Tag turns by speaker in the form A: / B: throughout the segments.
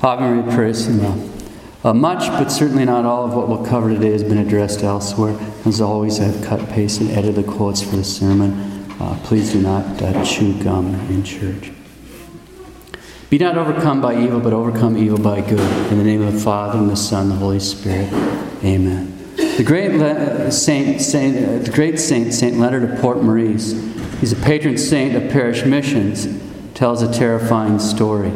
A: Ave Maria Purissima. Uh, much, but certainly not all of what we'll cover today has been addressed elsewhere. As always, I've cut, pasted, and edited the quotes for the sermon. Uh, please do not uh, chew gum in church. Be not overcome by evil, but overcome evil by good. In the name of the Father, and the Son, and the Holy Spirit. Amen. The great le- saint, saint uh, the great saint, Saint Leonard of Port Maurice, he's a patron saint of parish missions, tells a terrifying story.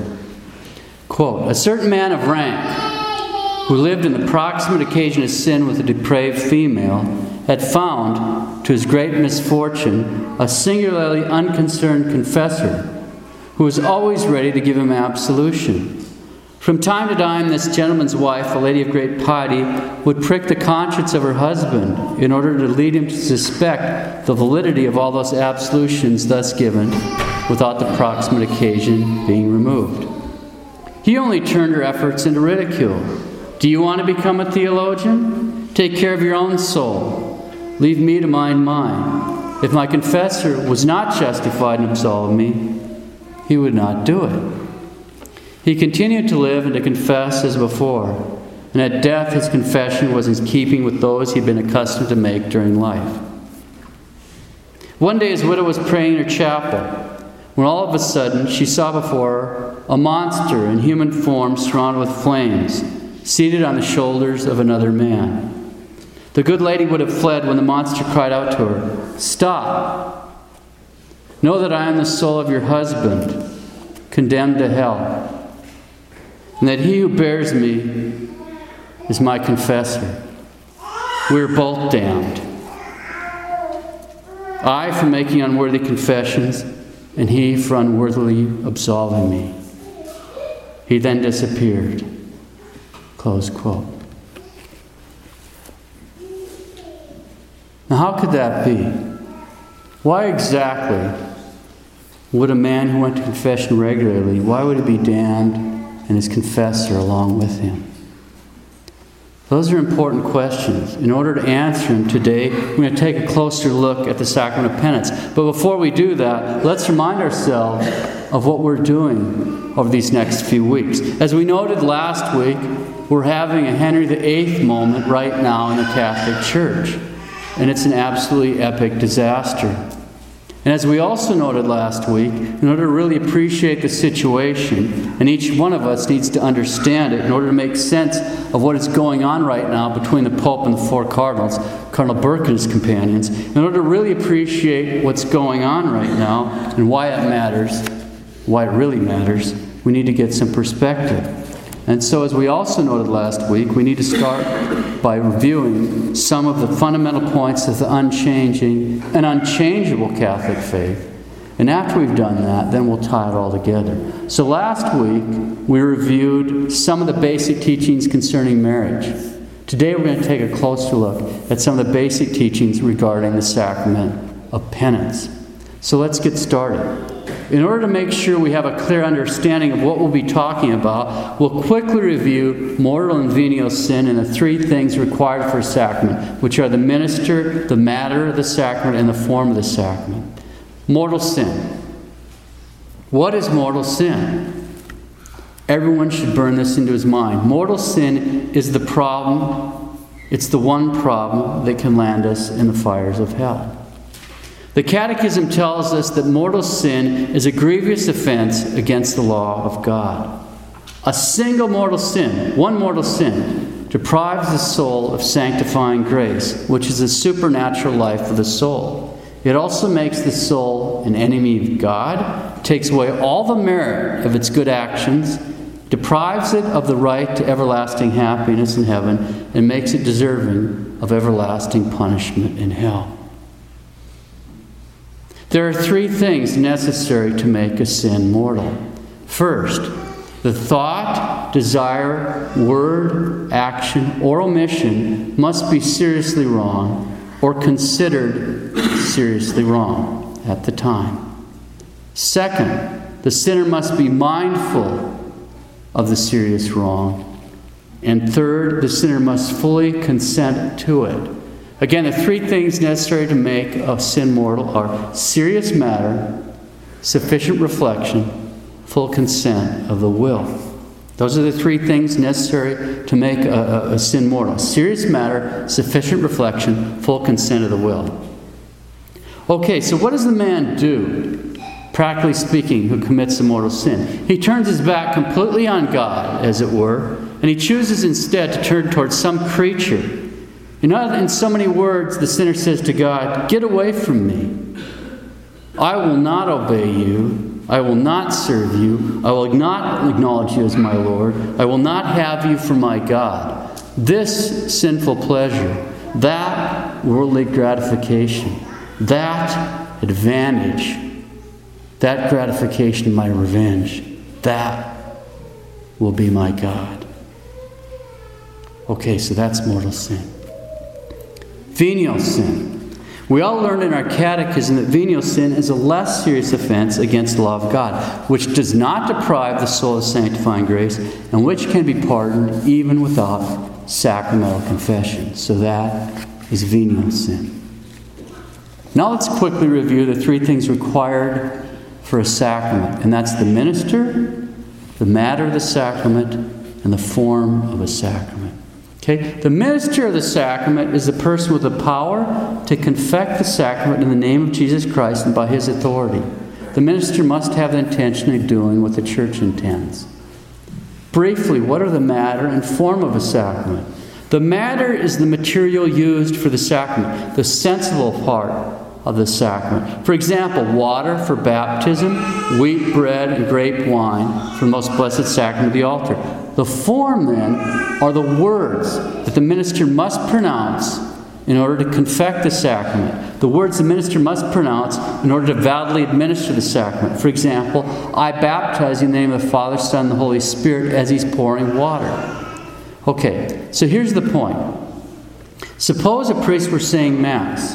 A: Quote, a certain man of rank who lived in the proximate occasion of sin with a depraved female had found, to his great misfortune, a singularly unconcerned confessor who was always ready to give him absolution. From time to time, this gentleman's wife, a lady of great piety, would prick the conscience of her husband in order to lead him to suspect the validity of all those absolutions thus given without the proximate occasion being removed. He only turned her efforts into ridicule. Do you want to become a theologian? Take care of your own soul. Leave me to mind mine. If my confessor was not justified in absolving me, he would not do it. He continued to live and to confess as before, and at death his confession was in keeping with those he'd been accustomed to make during life. One day his widow was praying in her chapel when all of a sudden she saw before her a monster in human form surrounded with flames, seated on the shoulders of another man. The good lady would have fled when the monster cried out to her, Stop! Know that I am the soul of your husband, condemned to hell, and that he who bears me is my confessor. We are both damned. I for making unworthy confessions, and he for unworthily absolving me. He then disappeared. Close quote. Now, how could that be? Why exactly would a man who went to confession regularly, why would he be damned and his confessor along with him? Those are important questions. In order to answer them today, we're going to take a closer look at the sacrament of penance. But before we do that, let's remind ourselves of what we're doing over these next few weeks. As we noted last week, we're having a Henry VIII moment right now in the Catholic Church, and it's an absolutely epic disaster. And as we also noted last week, in order to really appreciate the situation, and each one of us needs to understand it in order to make sense of what is going on right now between the Pope and the four cardinals, Cardinal Burke and his companions, in order to really appreciate what's going on right now and why it matters, why it really matters, we need to get some perspective. And so, as we also noted last week, we need to start by reviewing some of the fundamental points of the unchanging and unchangeable Catholic faith. And after we've done that, then we'll tie it all together. So, last week, we reviewed some of the basic teachings concerning marriage. Today, we're going to take a closer look at some of the basic teachings regarding the sacrament of penance. So, let's get started. In order to make sure we have a clear understanding of what we'll be talking about, we'll quickly review mortal and venial sin and the three things required for a sacrament, which are the minister, the matter of the sacrament, and the form of the sacrament. Mortal sin. What is mortal sin? Everyone should burn this into his mind. Mortal sin is the problem, it's the one problem that can land us in the fires of hell. The Catechism tells us that mortal sin is a grievous offense against the law of God. A single mortal sin, one mortal sin, deprives the soul of sanctifying grace, which is the supernatural life of the soul. It also makes the soul an enemy of God, takes away all the merit of its good actions, deprives it of the right to everlasting happiness in heaven, and makes it deserving of everlasting punishment in hell. There are three things necessary to make a sin mortal. First, the thought, desire, word, action, or omission must be seriously wrong or considered seriously wrong at the time. Second, the sinner must be mindful of the serious wrong. And third, the sinner must fully consent to it. Again, the three things necessary to make a sin mortal are serious matter, sufficient reflection, full consent of the will. Those are the three things necessary to make a, a, a sin mortal serious matter, sufficient reflection, full consent of the will. Okay, so what does the man do, practically speaking, who commits a mortal sin? He turns his back completely on God, as it were, and he chooses instead to turn towards some creature. In, other, in so many words, the sinner says to God, Get away from me. I will not obey you. I will not serve you. I will not acknowledge you as my Lord. I will not have you for my God. This sinful pleasure, that worldly gratification, that advantage, that gratification, my revenge, that will be my God. Okay, so that's mortal sin. Venial sin. We all learned in our catechism that venial sin is a less serious offense against the law of God, which does not deprive the soul of sanctifying grace and which can be pardoned even without sacramental confession. So that is venial sin. Now let's quickly review the three things required for a sacrament, and that's the minister, the matter of the sacrament, and the form of a sacrament. Okay? The minister of the sacrament is the person with the power to confect the sacrament in the name of Jesus Christ and by his authority. The minister must have the intention of doing what the church intends. Briefly, what are the matter and form of a sacrament? The matter is the material used for the sacrament, the sensible part of the sacrament. For example, water for baptism, wheat bread, and grape wine for the most blessed sacrament of the altar. The form, then, are the words that the minister must pronounce in order to confect the sacrament. The words the minister must pronounce in order to validly administer the sacrament. For example, I baptize in the name of the Father, Son, and the Holy Spirit as he's pouring water. Okay, so here's the point. Suppose a priest were saying Mass,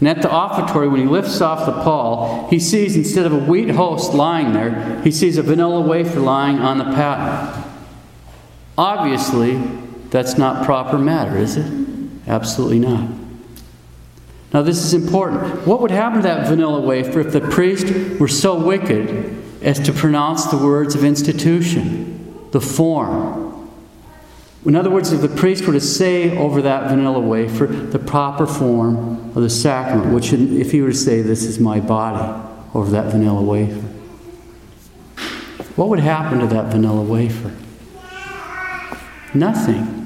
A: and at the offertory, when he lifts off the pall, he sees instead of a wheat host lying there, he sees a vanilla wafer lying on the paten. Obviously, that's not proper matter, is it? Absolutely not. Now, this is important. What would happen to that vanilla wafer if the priest were so wicked as to pronounce the words of institution, the form? In other words, if the priest were to say over that vanilla wafer the proper form of the sacrament, which, if he were to say, This is my body, over that vanilla wafer, what would happen to that vanilla wafer? Nothing.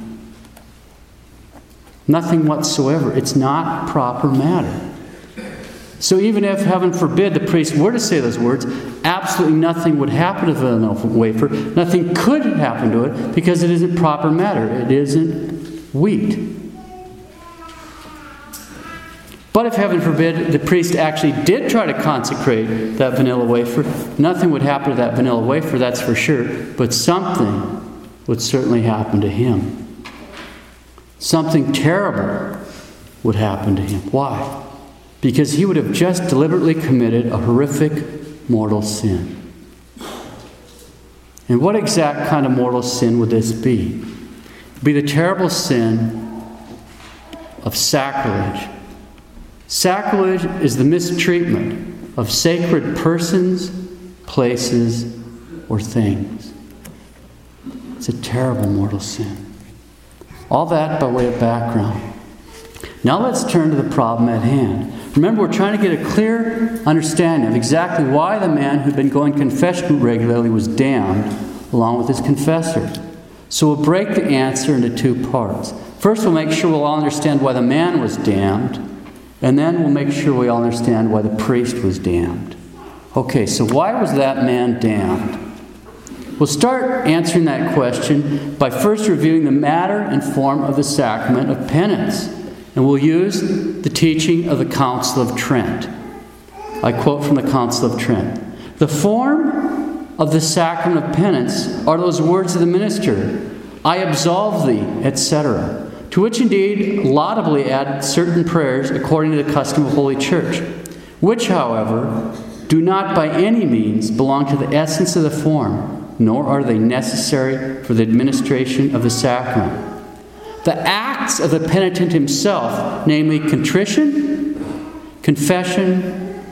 A: Nothing whatsoever. It's not proper matter. So even if, heaven forbid, the priest were to say those words, absolutely nothing would happen to the wafer. Nothing could happen to it because it isn't proper matter. It isn't wheat. But if, heaven forbid, the priest actually did try to consecrate that vanilla wafer, nothing would happen to that vanilla wafer, that's for sure. But something would certainly happen to him. Something terrible would happen to him. Why? Because he would have just deliberately committed a horrific mortal sin. And what exact kind of mortal sin would this be? It'd be the terrible sin of sacrilege. Sacrilege is the mistreatment of sacred persons, places, or things. It's a terrible mortal sin. All that by way of background. Now let's turn to the problem at hand. Remember, we're trying to get a clear understanding of exactly why the man who'd been going confession regularly was damned, along with his confessor. So we'll break the answer into two parts. First, we'll make sure we'll all understand why the man was damned, and then we'll make sure we all understand why the priest was damned. Okay, so why was that man damned? We'll start answering that question by first reviewing the matter and form of the sacrament of penance. And we'll use the teaching of the Council of Trent. I quote from the Council of Trent The form of the sacrament of penance are those words of the minister I absolve thee, etc. To which indeed laudably add certain prayers according to the custom of Holy Church, which, however, do not by any means belong to the essence of the form nor are they necessary for the administration of the sacrament. The acts of the penitent himself, namely contrition, confession,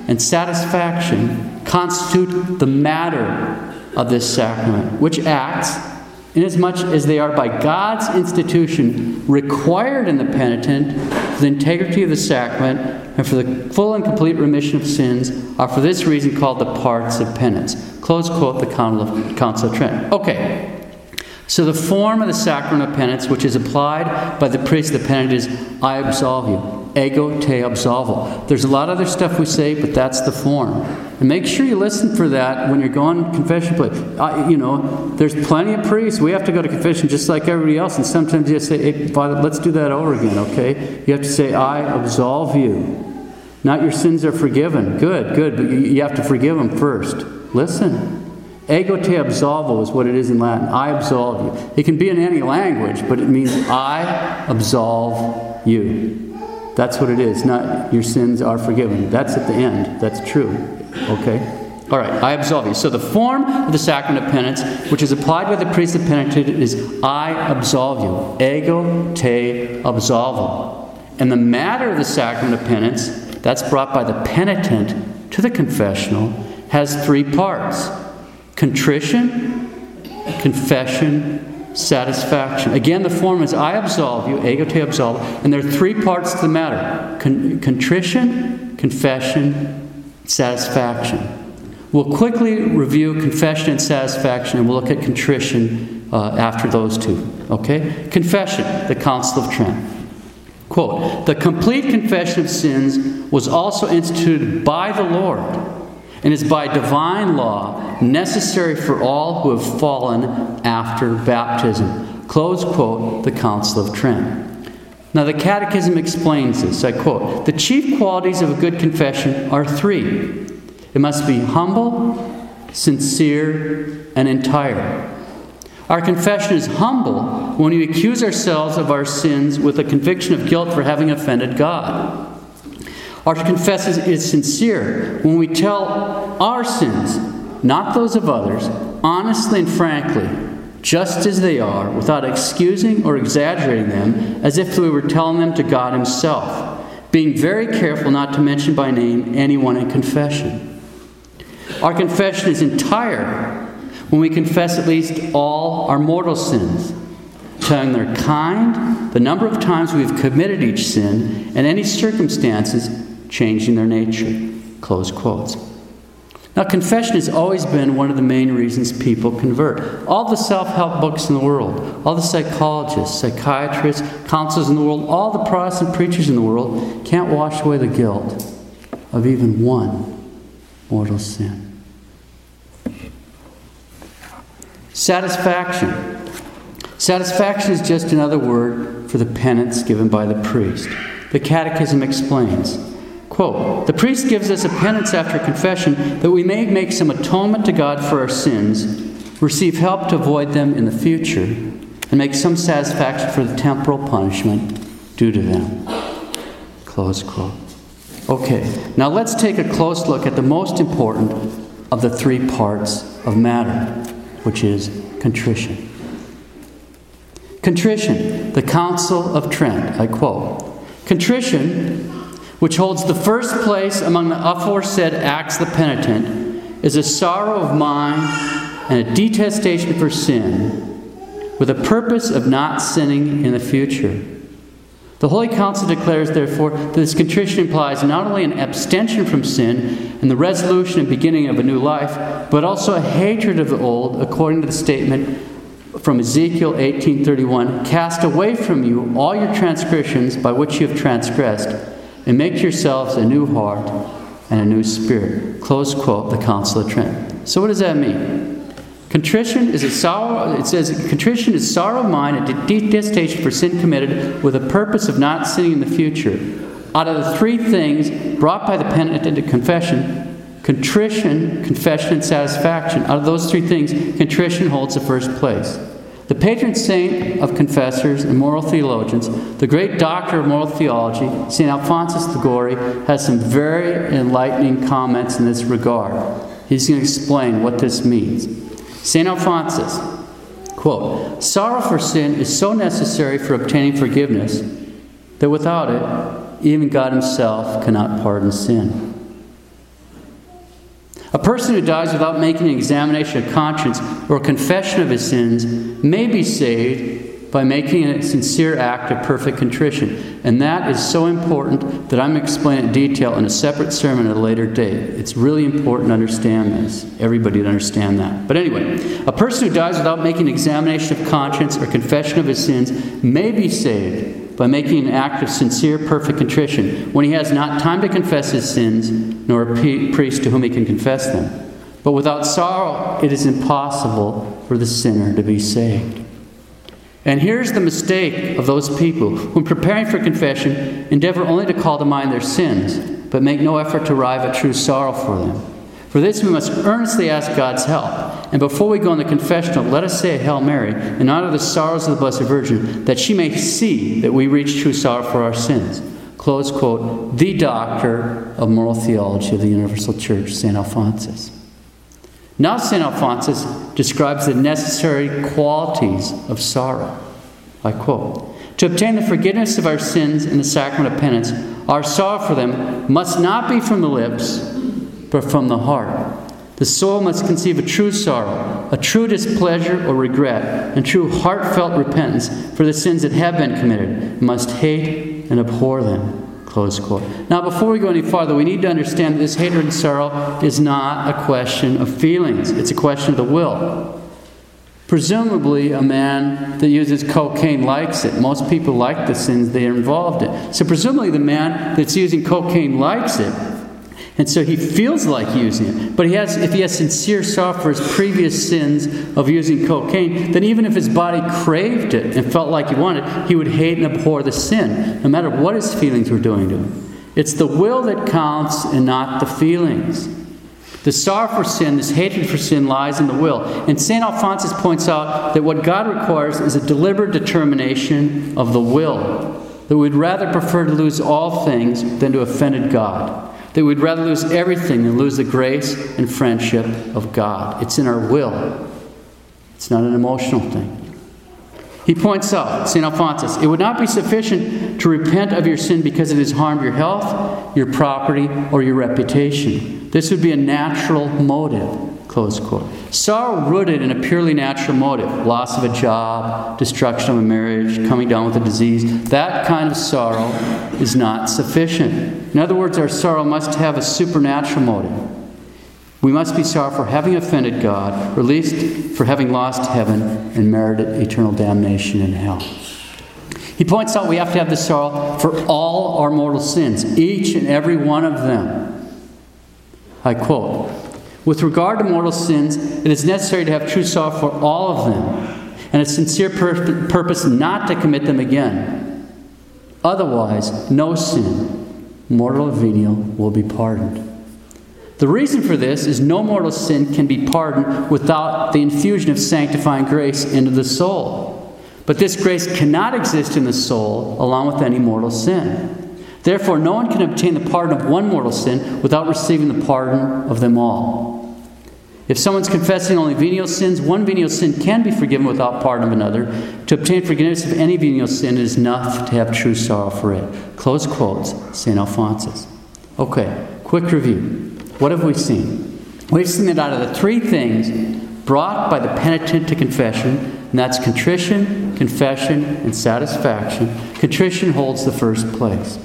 A: and satisfaction, constitute the matter of this sacrament, which acts inasmuch as they are by God's institution required in the penitent for the integrity of the sacrament and for the full and complete remission of sins, are for this reason called the parts of penance. Close quote, the Council of Trent. Okay. So the form of the sacrament of penance, which is applied by the priest of the penitent, is I absolve you ego te absolvo. There's a lot of other stuff we say, but that's the form. And make sure you listen for that when you're going confession place. You know, there's plenty of priests. We have to go to confession just like everybody else. And sometimes you say, hey, Father, let's do that over again, okay? You have to say, I absolve you. Not your sins are forgiven. Good, good. But you have to forgive them first. Listen. Ego te absolvo is what it is in Latin. I absolve you. It can be in any language, but it means I absolve you. That's what it is, not your sins are forgiven. That's at the end. That's true. Okay? All right, I absolve you. So the form of the sacrament of penance, which is applied by the priest of penitent, is I absolve you. Ego te absolvo. And the matter of the sacrament of penance, that's brought by the penitent to the confessional, has three parts contrition, confession, satisfaction. Again, the form is I absolve you, ego te absolvo, and there are three parts to the matter Con- contrition, confession, satisfaction. We'll quickly review confession and satisfaction, and we'll look at contrition uh, after those two. Okay? Confession, the Council of Trent. Quote The complete confession of sins was also instituted by the Lord and is by divine law necessary for all who have fallen after baptism. Close quote, the Council of Trent. Now, the Catechism explains this. I quote The chief qualities of a good confession are three it must be humble, sincere, and entire. Our confession is humble when we accuse ourselves of our sins with a conviction of guilt for having offended God. Our confession is sincere when we tell our sins, not those of others, honestly and frankly, just as they are, without excusing or exaggerating them, as if we were telling them to God Himself, being very careful not to mention by name anyone in confession. Our confession is entire when we confess at least all our mortal sins, telling their kind, the number of times we've committed each sin, and any circumstances changing their nature. Close quotes. Now, confession has always been one of the main reasons people convert. All the self help books in the world, all the psychologists, psychiatrists, counselors in the world, all the Protestant preachers in the world can't wash away the guilt of even one mortal sin. Satisfaction. Satisfaction is just another word for the penance given by the priest. The Catechism explains Quote The priest gives us a penance after confession that we may make some atonement to God for our sins, receive help to avoid them in the future, and make some satisfaction for the temporal punishment due to them. Close quote. Okay, now let's take a close look at the most important of the three parts of matter, which is contrition. Contrition, the Council of Trent, I quote. Contrition which holds the first place among the aforesaid acts of the penitent, is a sorrow of mind and a detestation for sin, with a purpose of not sinning in the future. The Holy Council declares, therefore, that this contrition implies not only an abstention from sin and the resolution and beginning of a new life, but also a hatred of the old, according to the statement from Ezekiel 18:31, "Cast away from you all your transgressions by which you have transgressed." And make yourselves a new heart and a new spirit. Close quote, the Council of Trent. So, what does that mean? Contrition is a sorrow, it says, contrition is sorrow of mind and detestation for sin committed with a purpose of not sinning in the future. Out of the three things brought by the penitent into confession, contrition, confession, and satisfaction, out of those three things, contrition holds the first place. The patron saint of confessors and moral theologians, the great doctor of moral theology, St. Alphonsus Liguori, has some very enlightening comments in this regard. He's going to explain what this means. St. Alphonsus, quote, Sorrow for sin is so necessary for obtaining forgiveness that without it, even God Himself cannot pardon sin. A person who dies without making an examination of conscience or a confession of his sins may be saved by making a sincere act of perfect contrition. And that is so important that I'm going to explain it in detail in a separate sermon at a later date. It's really important to understand this, everybody to understand that. But anyway, a person who dies without making an examination of conscience or confession of his sins may be saved by making an act of sincere, perfect contrition when he has not time to confess his sins nor a priest to whom he can confess them. But without sorrow, it is impossible for the sinner to be saved. And here's the mistake of those people who, in preparing for confession, endeavor only to call to mind their sins, but make no effort to arrive at true sorrow for them. For this, we must earnestly ask God's help. And before we go in the confessional, let us say a Hail Mary in honor of the sorrows of the Blessed Virgin, that she may see that we reach true sorrow for our sins. Close quote, the doctor of moral theology of the Universal Church, St. Alphonsus. Now, St. Alphonsus describes the necessary qualities of sorrow. I quote To obtain the forgiveness of our sins in the sacrament of penance, our sorrow for them must not be from the lips, but from the heart. The soul must conceive a true sorrow, a true displeasure or regret, and true heartfelt repentance for the sins that have been committed, must hate and abhor them. Close quote. Now, before we go any farther, we need to understand that this hatred and sorrow is not a question of feelings, it's a question of the will. Presumably, a man that uses cocaine likes it. Most people like the sins they are involved in. So, presumably, the man that's using cocaine likes it. And so he feels like using it. But he has, if he has sincere sorrow for his previous sins of using cocaine, then even if his body craved it and felt like he wanted it, he would hate and abhor the sin, no matter what his feelings were doing to him. It's the will that counts and not the feelings. The sorrow for sin, this hatred for sin, lies in the will. And St. Alphonsus points out that what God requires is a deliberate determination of the will, that we'd rather prefer to lose all things than to offend God. That we'd rather lose everything than lose the grace and friendship of God. It's in our will, it's not an emotional thing. He points out, St. Alphonsus, it would not be sufficient to repent of your sin because it has harmed your health, your property, or your reputation. This would be a natural motive. Close quote. Sorrow rooted in a purely natural motive loss of a job, destruction of a marriage, coming down with a disease that kind of sorrow is not sufficient. In other words, our sorrow must have a supernatural motive. We must be sorry for having offended God, or at least for having lost heaven and merited eternal damnation in hell. He points out we have to have the sorrow for all our mortal sins, each and every one of them. I quote with regard to mortal sins, it is necessary to have true sorrow for all of them, and a sincere pur- purpose not to commit them again. Otherwise, no sin, mortal or venial, will be pardoned. The reason for this is no mortal sin can be pardoned without the infusion of sanctifying grace into the soul. But this grace cannot exist in the soul along with any mortal sin. Therefore, no one can obtain the pardon of one mortal sin without receiving the pardon of them all. If someone's confessing only venial sins, one venial sin can be forgiven without pardon of another. To obtain forgiveness of any venial sin is enough to have true sorrow for it. Close quotes, St. Alphonsus. Okay, quick review. What have we seen? We've seen that out of the three things brought by the penitent to confession, and that's contrition, confession, and satisfaction, contrition holds the first place.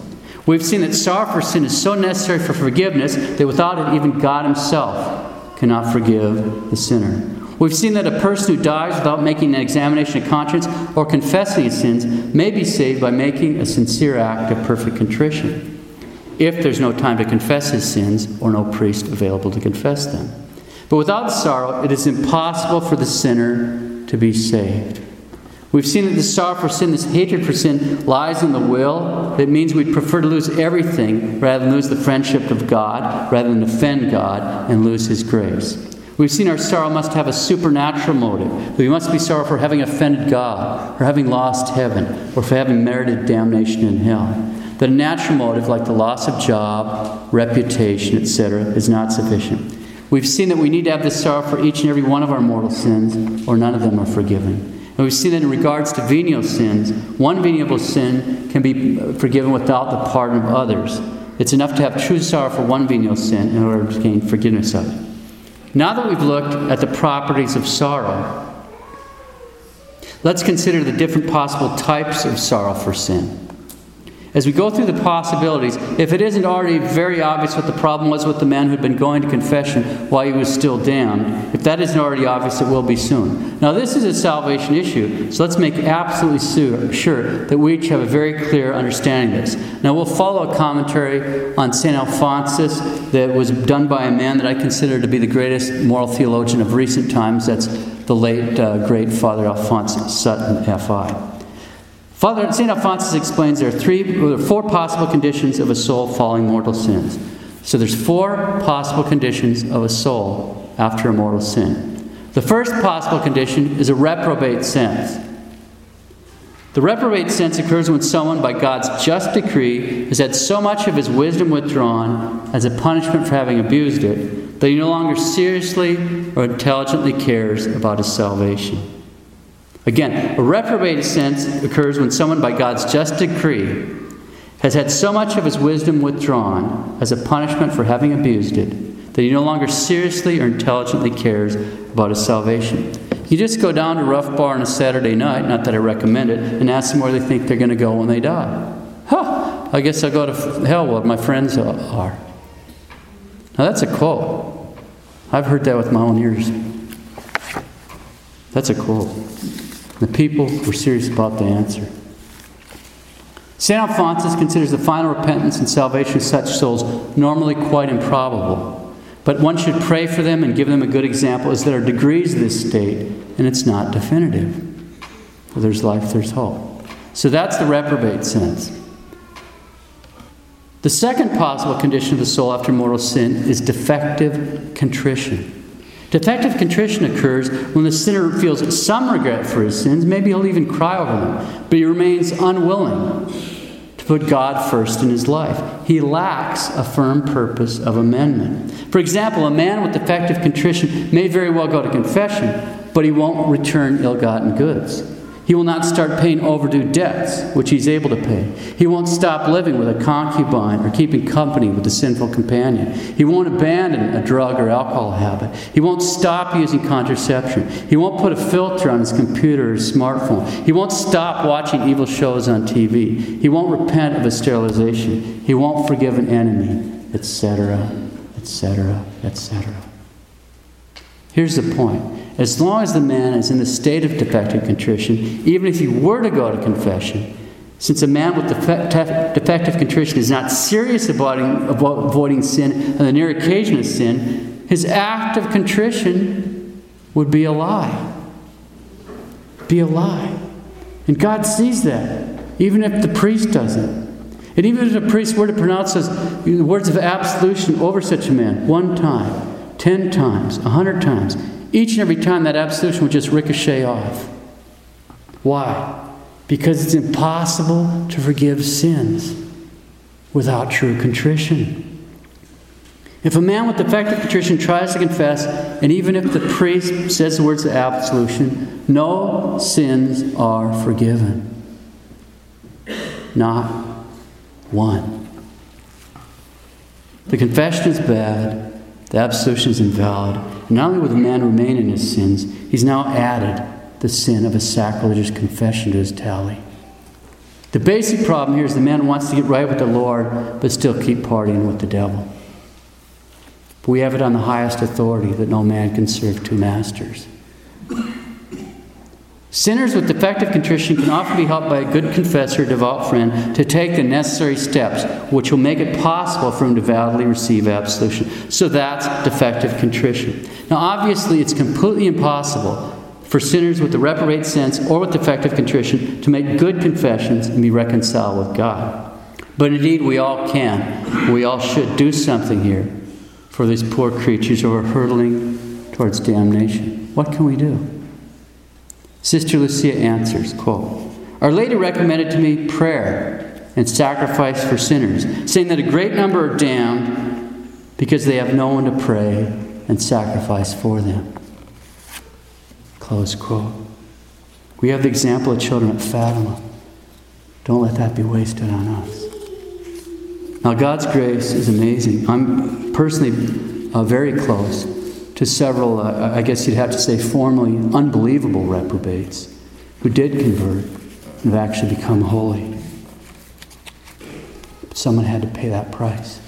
A: We've seen that sorrow for sin is so necessary for forgiveness that without it, even God Himself cannot forgive the sinner. We've seen that a person who dies without making an examination of conscience or confessing his sins may be saved by making a sincere act of perfect contrition, if there's no time to confess his sins or no priest available to confess them. But without sorrow, it is impossible for the sinner to be saved. We've seen that the sorrow for sin, this hatred for sin, lies in the will. It means we'd prefer to lose everything rather than lose the friendship of God, rather than offend God and lose His grace. We've seen our sorrow must have a supernatural motive. We must be sorry for having offended God, or having lost heaven, or for having merited damnation in hell. A natural motive, like the loss of job, reputation, etc., is not sufficient. We've seen that we need to have this sorrow for each and every one of our mortal sins, or none of them are forgiven. And we see that in regards to venial sins, one venial sin can be forgiven without the pardon of others. It's enough to have true sorrow for one venial sin in order to gain forgiveness of it. Now that we've looked at the properties of sorrow, let's consider the different possible types of sorrow for sin. As we go through the possibilities, if it isn't already very obvious what the problem was with the man who'd been going to confession while he was still damned, if that isn't already obvious, it will be soon. Now, this is a salvation issue, so let's make absolutely sure that we each have a very clear understanding of this. Now, we'll follow a commentary on St. Alphonsus that was done by a man that I consider to be the greatest moral theologian of recent times. That's the late, uh, great Father Alphonsus Sutton, F.I. Father St. Alphonsus explains there are three there are four possible conditions of a soul falling mortal sins. So there's four possible conditions of a soul after a mortal sin. The first possible condition is a reprobate sense. The reprobate sense occurs when someone, by God's just decree, has had so much of his wisdom withdrawn as a punishment for having abused it that he no longer seriously or intelligently cares about his salvation. Again, a reprobate sense occurs when someone, by God's just decree, has had so much of his wisdom withdrawn as a punishment for having abused it that he no longer seriously or intelligently cares about his salvation. You just go down to Rough Bar on a Saturday night, not that I recommend it, and ask them where they think they're going to go when they die. Huh, I guess I'll go to hell where my friends are. Now that's a quote. I've heard that with my own ears. That's a quote. The people were serious about the answer. St. Alphonsus considers the final repentance and salvation of such souls normally quite improbable. But one should pray for them and give them a good example, as there are degrees of this state, and it's not definitive. Where there's life, there's hope. So that's the reprobate sense. The second possible condition of the soul after mortal sin is defective contrition. Defective contrition occurs when the sinner feels some regret for his sins. Maybe he'll even cry over them, but he remains unwilling to put God first in his life. He lacks a firm purpose of amendment. For example, a man with defective contrition may very well go to confession, but he won't return ill gotten goods. He will not start paying overdue debts, which he's able to pay. He won't stop living with a concubine or keeping company with a sinful companion. He won't abandon a drug or alcohol habit. He won't stop using contraception. He won't put a filter on his computer or smartphone. He won't stop watching evil shows on TV. He won't repent of a sterilization. He won't forgive an enemy, etc., etc., etc. Here's the point as long as the man is in the state of defective contrition, even if he were to go to confession, since a man with defective contrition is not serious about avoiding sin on the near occasion of sin, his act of contrition would be a lie. Be a lie. And God sees that, even if the priest doesn't. And even if the priest were to pronounce the words of absolution over such a man one time, ten times, a hundred times, each and every time that absolution would just ricochet off. Why? Because it's impossible to forgive sins without true contrition. If a man with defective contrition tries to confess, and even if the priest says the words of absolution, no sins are forgiven. Not one. The confession is bad, the absolution is invalid. Not only will the man remain in his sins, he's now added the sin of a sacrilegious confession to his tally. The basic problem here is the man wants to get right with the Lord, but still keep partying with the devil. But we have it on the highest authority that no man can serve two masters. Sinners with defective contrition can often be helped by a good confessor, devout friend, to take the necessary steps which will make it possible for him to validly receive absolution. So that's defective contrition. Now, obviously, it's completely impossible for sinners with the reprobate sense or with defective contrition to make good confessions and be reconciled with God. But indeed, we all can. We all should do something here for these poor creatures who are hurtling towards damnation. What can we do? Sister Lucia answers, quote, Our Lady recommended to me prayer and sacrifice for sinners, saying that a great number are damned because they have no one to pray and sacrifice for them. Close quote. We have the example of children at Fatima. Don't let that be wasted on us. Now, God's grace is amazing. I'm personally uh, very close to several, uh, I guess you'd have to say, formerly unbelievable reprobates who did convert and have actually become holy. But someone had to pay that price.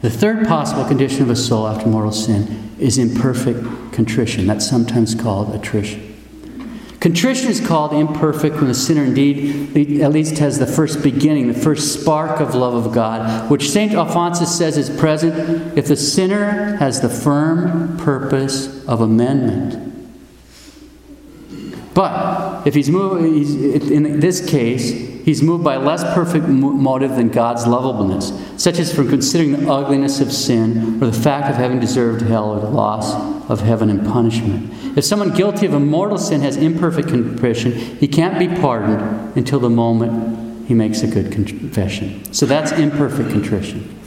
A: The third possible condition of a soul after mortal sin is imperfect contrition. That's sometimes called attrition. Contrition is called imperfect when the sinner indeed at least has the first beginning, the first spark of love of God, which St. Alphonsus says is present if the sinner has the firm purpose of amendment. But if he's he's, in this case, he's moved by a less perfect motive than God's lovableness, such as from considering the ugliness of sin or the fact of having deserved hell or the loss of heaven and punishment. If someone guilty of a mortal sin has imperfect contrition, he can't be pardoned until the moment he makes a good confession. So that's imperfect contrition.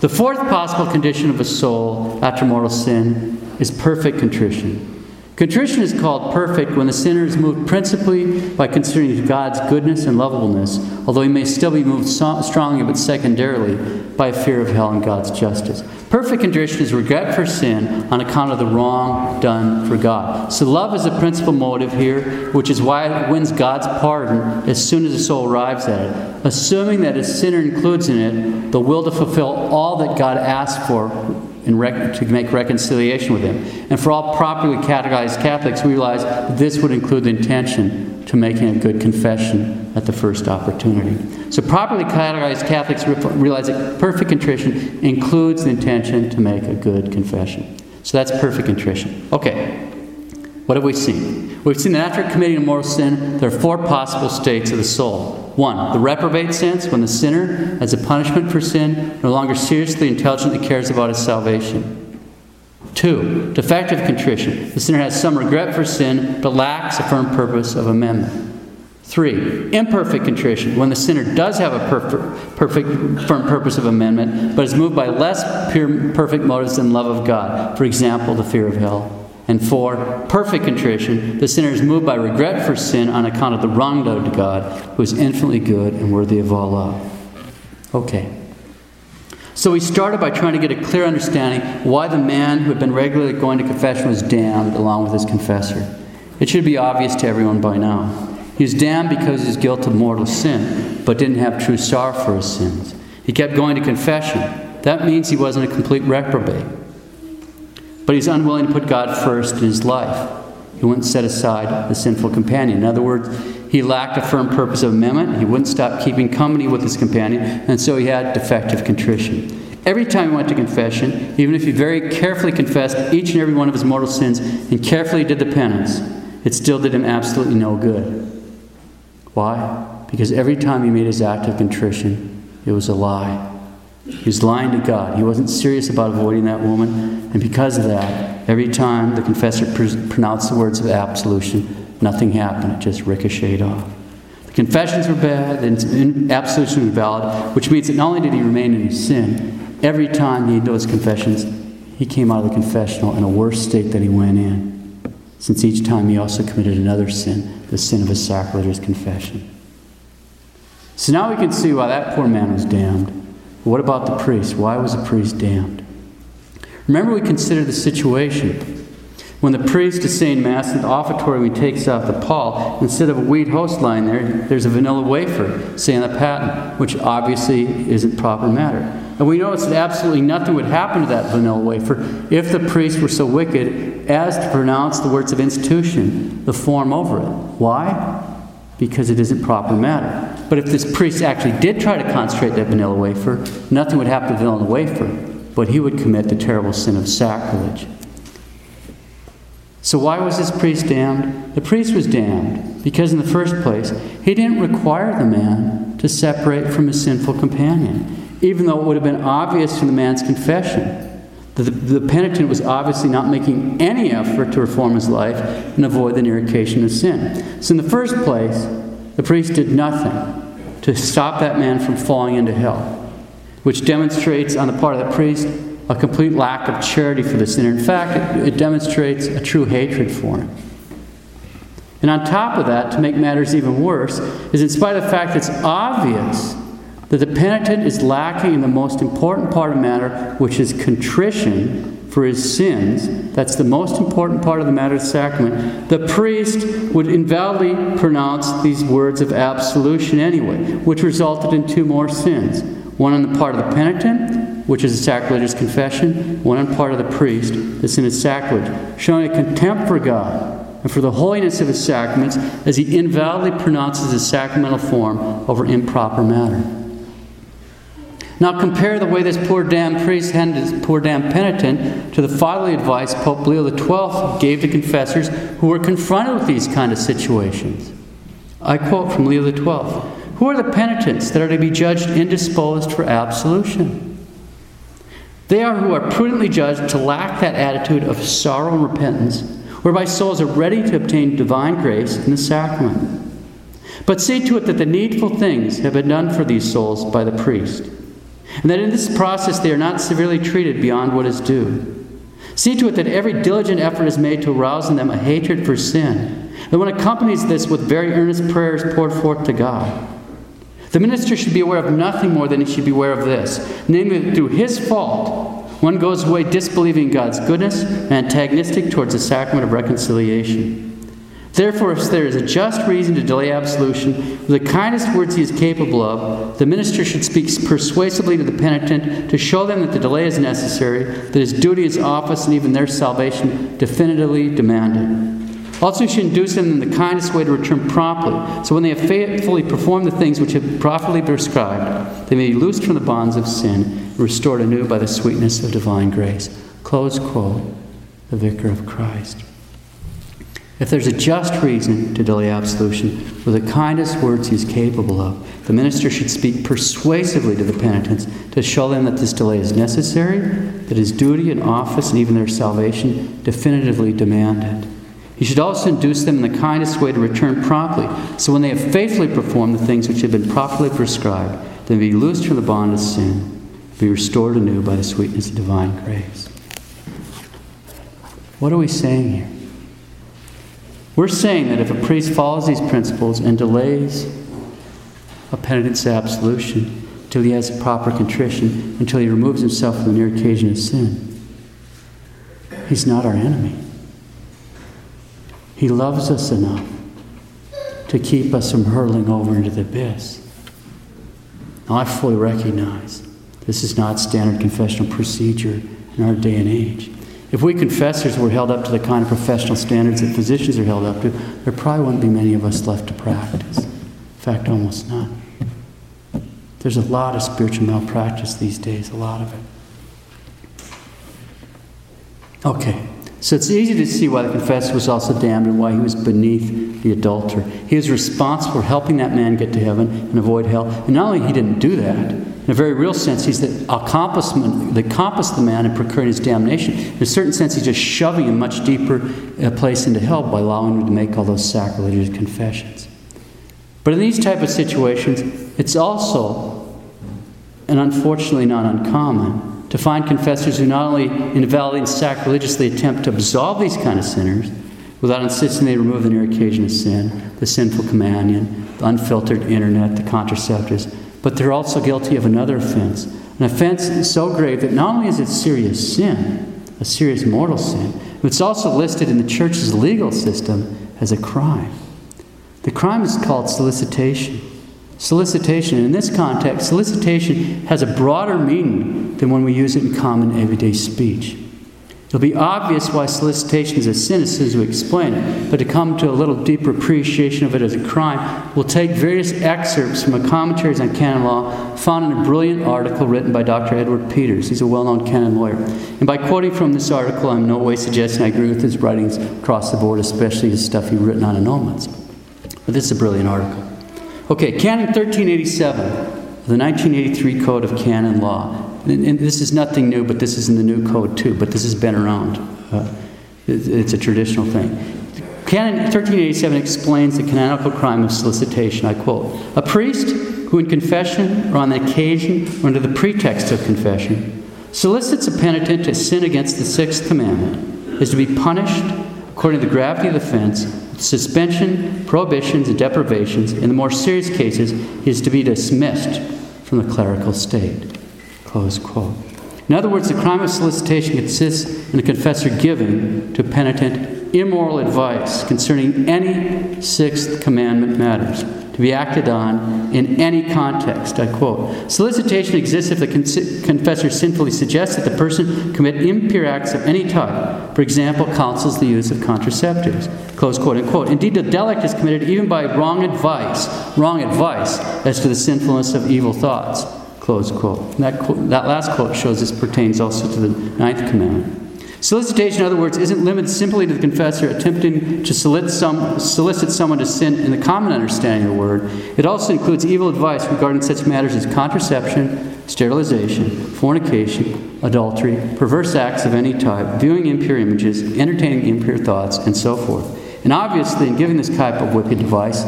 A: The fourth possible condition of a soul after mortal sin is perfect contrition. Contrition is called perfect when the sinner is moved principally by considering God's goodness and lovableness, although he may still be moved so strongly but secondarily by fear of hell and God's justice. Perfect contrition is regret for sin on account of the wrong done for God. So love is the principal motive here, which is why it wins God's pardon as soon as the soul arrives at it, assuming that a sinner includes in it the will to fulfill all that God asks for rec- to make reconciliation with Him. And for all properly catechized Catholics, we realize this would include the intention to making a good confession at the first opportunity. So, properly catechized Catholics realize that perfect contrition includes the intention to make a good confession. So, that's perfect contrition. Okay. What have we seen? We've seen that after committing a mortal sin, there are four possible states of the soul. One, the reprobate sense, when the sinner, as a punishment for sin, no longer seriously, intelligently cares about his salvation. Two, defective contrition. The sinner has some regret for sin, but lacks a firm purpose of amendment. Three, imperfect contrition, when the sinner does have a perfect, perfect, firm purpose of amendment, but is moved by less pure, perfect motives than love of God, for example, the fear of hell. And four, perfect contrition. The sinner is moved by regret for sin on account of the wrong done to God, who is infinitely good and worthy of all love. Okay. So we started by trying to get a clear understanding why the man who had been regularly going to confession was damned along with his confessor. It should be obvious to everyone by now. He was damned because of his guilt of mortal sin, but didn't have true sorrow for his sins. He kept going to confession. That means he wasn't a complete reprobate. But he's unwilling to put God first in his life. He wouldn't set aside the sinful companion. In other words, he lacked a firm purpose of amendment. He wouldn't stop keeping company with his companion, and so he had defective contrition. Every time he went to confession, even if he very carefully confessed each and every one of his mortal sins and carefully did the penance, it still did him absolutely no good. Why? Because every time he made his act of contrition, it was a lie. He was lying to God. He wasn't serious about avoiding that woman. And because of that, every time the confessor pronounced the words of absolution, nothing happened. It just ricocheted off. The confessions were bad, the absolution was valid, which means that not only did he remain in his sin, every time he did those confessions, he came out of the confessional in a worse state than he went in. Since each time he also committed another sin, the sin of his sacrilegious confession. So now we can see why that poor man was damned. What about the priest? Why was the priest damned? Remember, we considered the situation. When the priest is saying Mass in the offertory, he takes out the pall, instead of a wheat host lying there, there's a vanilla wafer saying the paten, which obviously isn't proper matter. And we notice that absolutely nothing would happen to that vanilla wafer if the priest were so wicked as to pronounce the words of institution, the form over it. Why? Because it isn't proper matter. But if this priest actually did try to consecrate that vanilla wafer, nothing would happen to the vanilla wafer, but he would commit the terrible sin of sacrilege. So, why was this priest damned? The priest was damned because, in the first place, he didn't require the man to separate from his sinful companion, even though it would have been obvious from the man's confession. The, the penitent was obviously not making any effort to reform his life and avoid the near occasion of sin. So, in the first place, the priest did nothing to stop that man from falling into hell, which demonstrates on the part of the priest a complete lack of charity for the sinner. In fact, it, it demonstrates a true hatred for him. And on top of that, to make matters even worse, is in spite of the fact that it's obvious that the penitent is lacking in the most important part of matter, which is contrition for his sins. That's the most important part of the matter of the sacrament. The priest would invalidly pronounce these words of absolution anyway, which resulted in two more sins one on the part of the penitent, which is a sacrilegious confession, one on the part of the priest, the sin of sacrilege, showing a contempt for God and for the holiness of his sacraments as he invalidly pronounces the sacramental form over improper matter. Now compare the way this poor damn priest handed this poor damn penitent to the fatherly advice Pope Leo XII gave to confessors who were confronted with these kind of situations. I quote from Leo XII Who are the penitents that are to be judged indisposed for absolution? They are who are prudently judged to lack that attitude of sorrow and repentance, whereby souls are ready to obtain divine grace in the sacrament. But see to it that the needful things have been done for these souls by the priest and that in this process they are not severely treated beyond what is due. See to it that every diligent effort is made to arouse in them a hatred for sin, that one accompanies this with very earnest prayers poured forth to God. The minister should be aware of nothing more than he should be aware of this namely, that through his fault, one goes away disbelieving God's goodness and antagonistic towards the sacrament of reconciliation. Therefore, if there is a just reason to delay absolution, with the kindest words he is capable of, the minister should speak persuasively to the penitent to show them that the delay is necessary, that his duty, his office, and even their salvation definitively demanded. Also, he should induce them in the kindest way to return promptly, so when they have faithfully performed the things which have properly prescribed, they may be loosed from the bonds of sin and restored anew by the sweetness of divine grace. Close quote, the Vicar of Christ. If there's a just reason to delay absolution, with the kindest words he is capable of, the minister should speak persuasively to the penitents to show them that this delay is necessary, that his duty and office and even their salvation definitively demand it. He should also induce them in the kindest way to return promptly, so when they have faithfully performed the things which have been properly prescribed, may be loosed from the bond of sin, be restored anew by the sweetness of divine grace. What are we saying here? We're saying that if a priest follows these principles and delays a penitent's absolution until he has proper contrition, until he removes himself from the near occasion of sin, he's not our enemy. He loves us enough to keep us from hurling over into the abyss. Now, I fully recognize this is not standard confessional procedure in our day and age. If we confessors were held up to the kind of professional standards that physicians are held up to, there probably wouldn't be many of us left to practice. In fact, almost none. There's a lot of spiritual malpractice these days, a lot of it. Okay, so it's easy to see why the confessor was also damned and why he was beneath the adulterer. He was responsible for helping that man get to heaven and avoid hell. And not only he didn't do that, in a very real sense, he's the accomplishment, the accomplice the man in procuring his damnation. In a certain sense, he's just shoving him much deeper a place into hell by allowing him to make all those sacrilegious confessions. But in these type of situations, it's also, and unfortunately not uncommon, to find confessors who not only invalidly and sacrilegiously attempt to absolve these kind of sinners without insisting they remove the near occasion of sin, the sinful companion, the unfiltered internet, the contraceptives, but they're also guilty of another offense. An offense so grave that not only is it serious sin, a serious mortal sin, but it's also listed in the church's legal system as a crime. The crime is called solicitation. Solicitation, in this context, solicitation has a broader meaning than when we use it in common everyday speech. It'll be obvious why solicitation is a sin as soon as we explain it, but to come to a little deeper appreciation of it as a crime, we'll take various excerpts from a commentaries on canon law found in a brilliant article written by Dr. Edward Peters. He's a well known canon lawyer. And by quoting from this article, I'm no way suggesting I agree with his writings across the board, especially the stuff he's written on annulments. But this is a brilliant article. Okay, Canon 1387, the 1983 Code of Canon Law. And, and, this is nothing new, but this is in the new code too, but this has been around. Uh, it, it's a traditional thing. Canon 1387 explains the canonical crime of solicitation. I quote A priest who, in confession or on the occasion or under the pretext of confession, solicits a penitent to sin against the sixth commandment is to be punished according to the gravity of the offense suspension, prohibitions, and deprivations. In the more serious cases, he is to be dismissed from the clerical state. Close quote. In other words, the crime of solicitation consists in a confessor giving to penitent immoral advice concerning any sixth commandment matters to be acted on in any context. I quote Solicitation exists if the con- confessor sinfully suggests that the person commit impure acts of any type, for example, counsels the use of contraceptives. Close quote unquote. Indeed, the delict is committed even by wrong advice, wrong advice as to the sinfulness of evil thoughts. Close quote. That, quote, that last quote shows this pertains also to the ninth commandment. Solicitation, in other words, isn't limited simply to the confessor attempting to solicit, some, solicit someone to sin in the common understanding of the word. It also includes evil advice regarding such matters as contraception, sterilization, fornication, adultery, perverse acts of any type, viewing impure images, entertaining impure thoughts, and so forth. And obviously, in giving this type of wicked advice,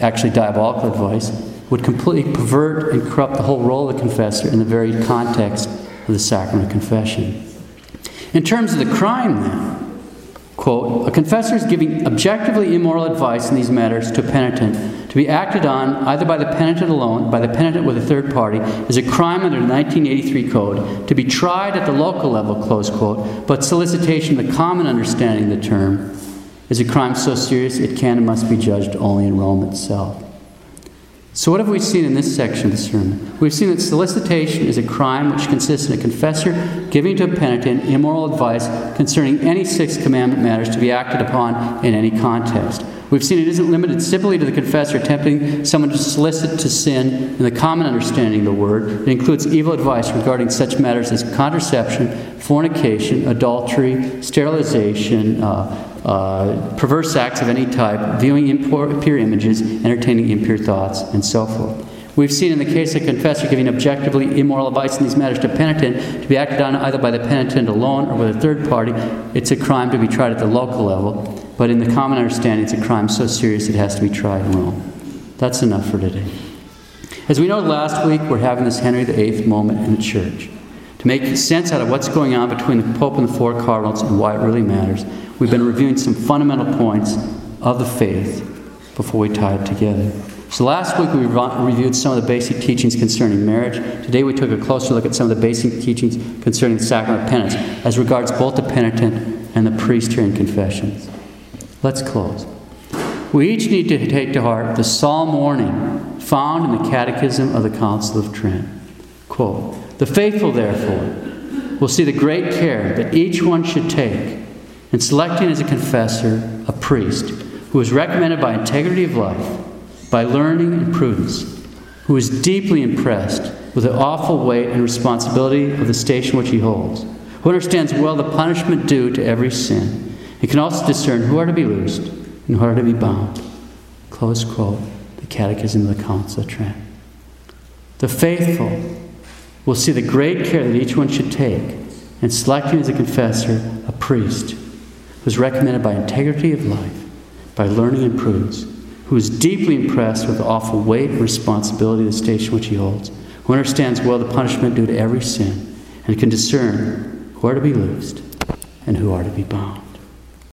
A: actually diabolical advice, would completely pervert and corrupt the whole role of the confessor in the very context of the sacrament of confession. In terms of the crime, then, quote, a confessor is giving objectively immoral advice in these matters to a penitent to be acted on either by the penitent alone, by the penitent with a third party, is a crime under the 1983 Code, to be tried at the local level, close quote, but solicitation, the common understanding of the term, is a crime so serious it can and must be judged only in Rome itself. So, what have we seen in this section of the sermon? We've seen that solicitation is a crime which consists in a confessor giving to a penitent immoral advice concerning any Sixth Commandment matters to be acted upon in any context. We've seen it isn't limited simply to the confessor tempting someone to solicit to sin in the common understanding of the word. It includes evil advice regarding such matters as contraception, fornication, adultery, sterilization, uh, uh, perverse acts of any type, viewing impure images, entertaining impure thoughts, and so forth. We've seen in the case of confessor giving objectively immoral advice in these matters to penitent to be acted on either by the penitent alone or with a third party. It's a crime to be tried at the local level, but in the common understanding, it's a crime so serious it has to be tried in Rome. That's enough for today. As we know, last week, we're having this Henry VIII moment in the church. To make sense out of what's going on between the Pope and the four cardinals and why it really matters, we've been reviewing some fundamental points of the faith before we tie it together. So last week we reviewed some of the basic teachings concerning marriage. Today we took a closer look at some of the basic teachings concerning the sacrament of penance as regards both the penitent and the priest here in confessions. Let's close. We each need to take to heart the solemn warning found in the Catechism of the Council of Trent. Quote, the faithful, therefore, will see the great care that each one should take in selecting as a confessor a priest who is recommended by integrity of life, by learning and prudence, who is deeply impressed with the awful weight and responsibility of the station which he holds, who understands well the punishment due to every sin, and can also discern who are to be loosed and who are to be bound. Close quote, the Catechism of the Council of Trent. The faithful will see the great care that each one should take in selecting as a confessor a priest who is recommended by integrity of life, by learning and prudence, who is deeply impressed with the awful weight and responsibility of the station which he holds, who understands well the punishment due to every sin, and can discern who are to be loosed and who are to be bound.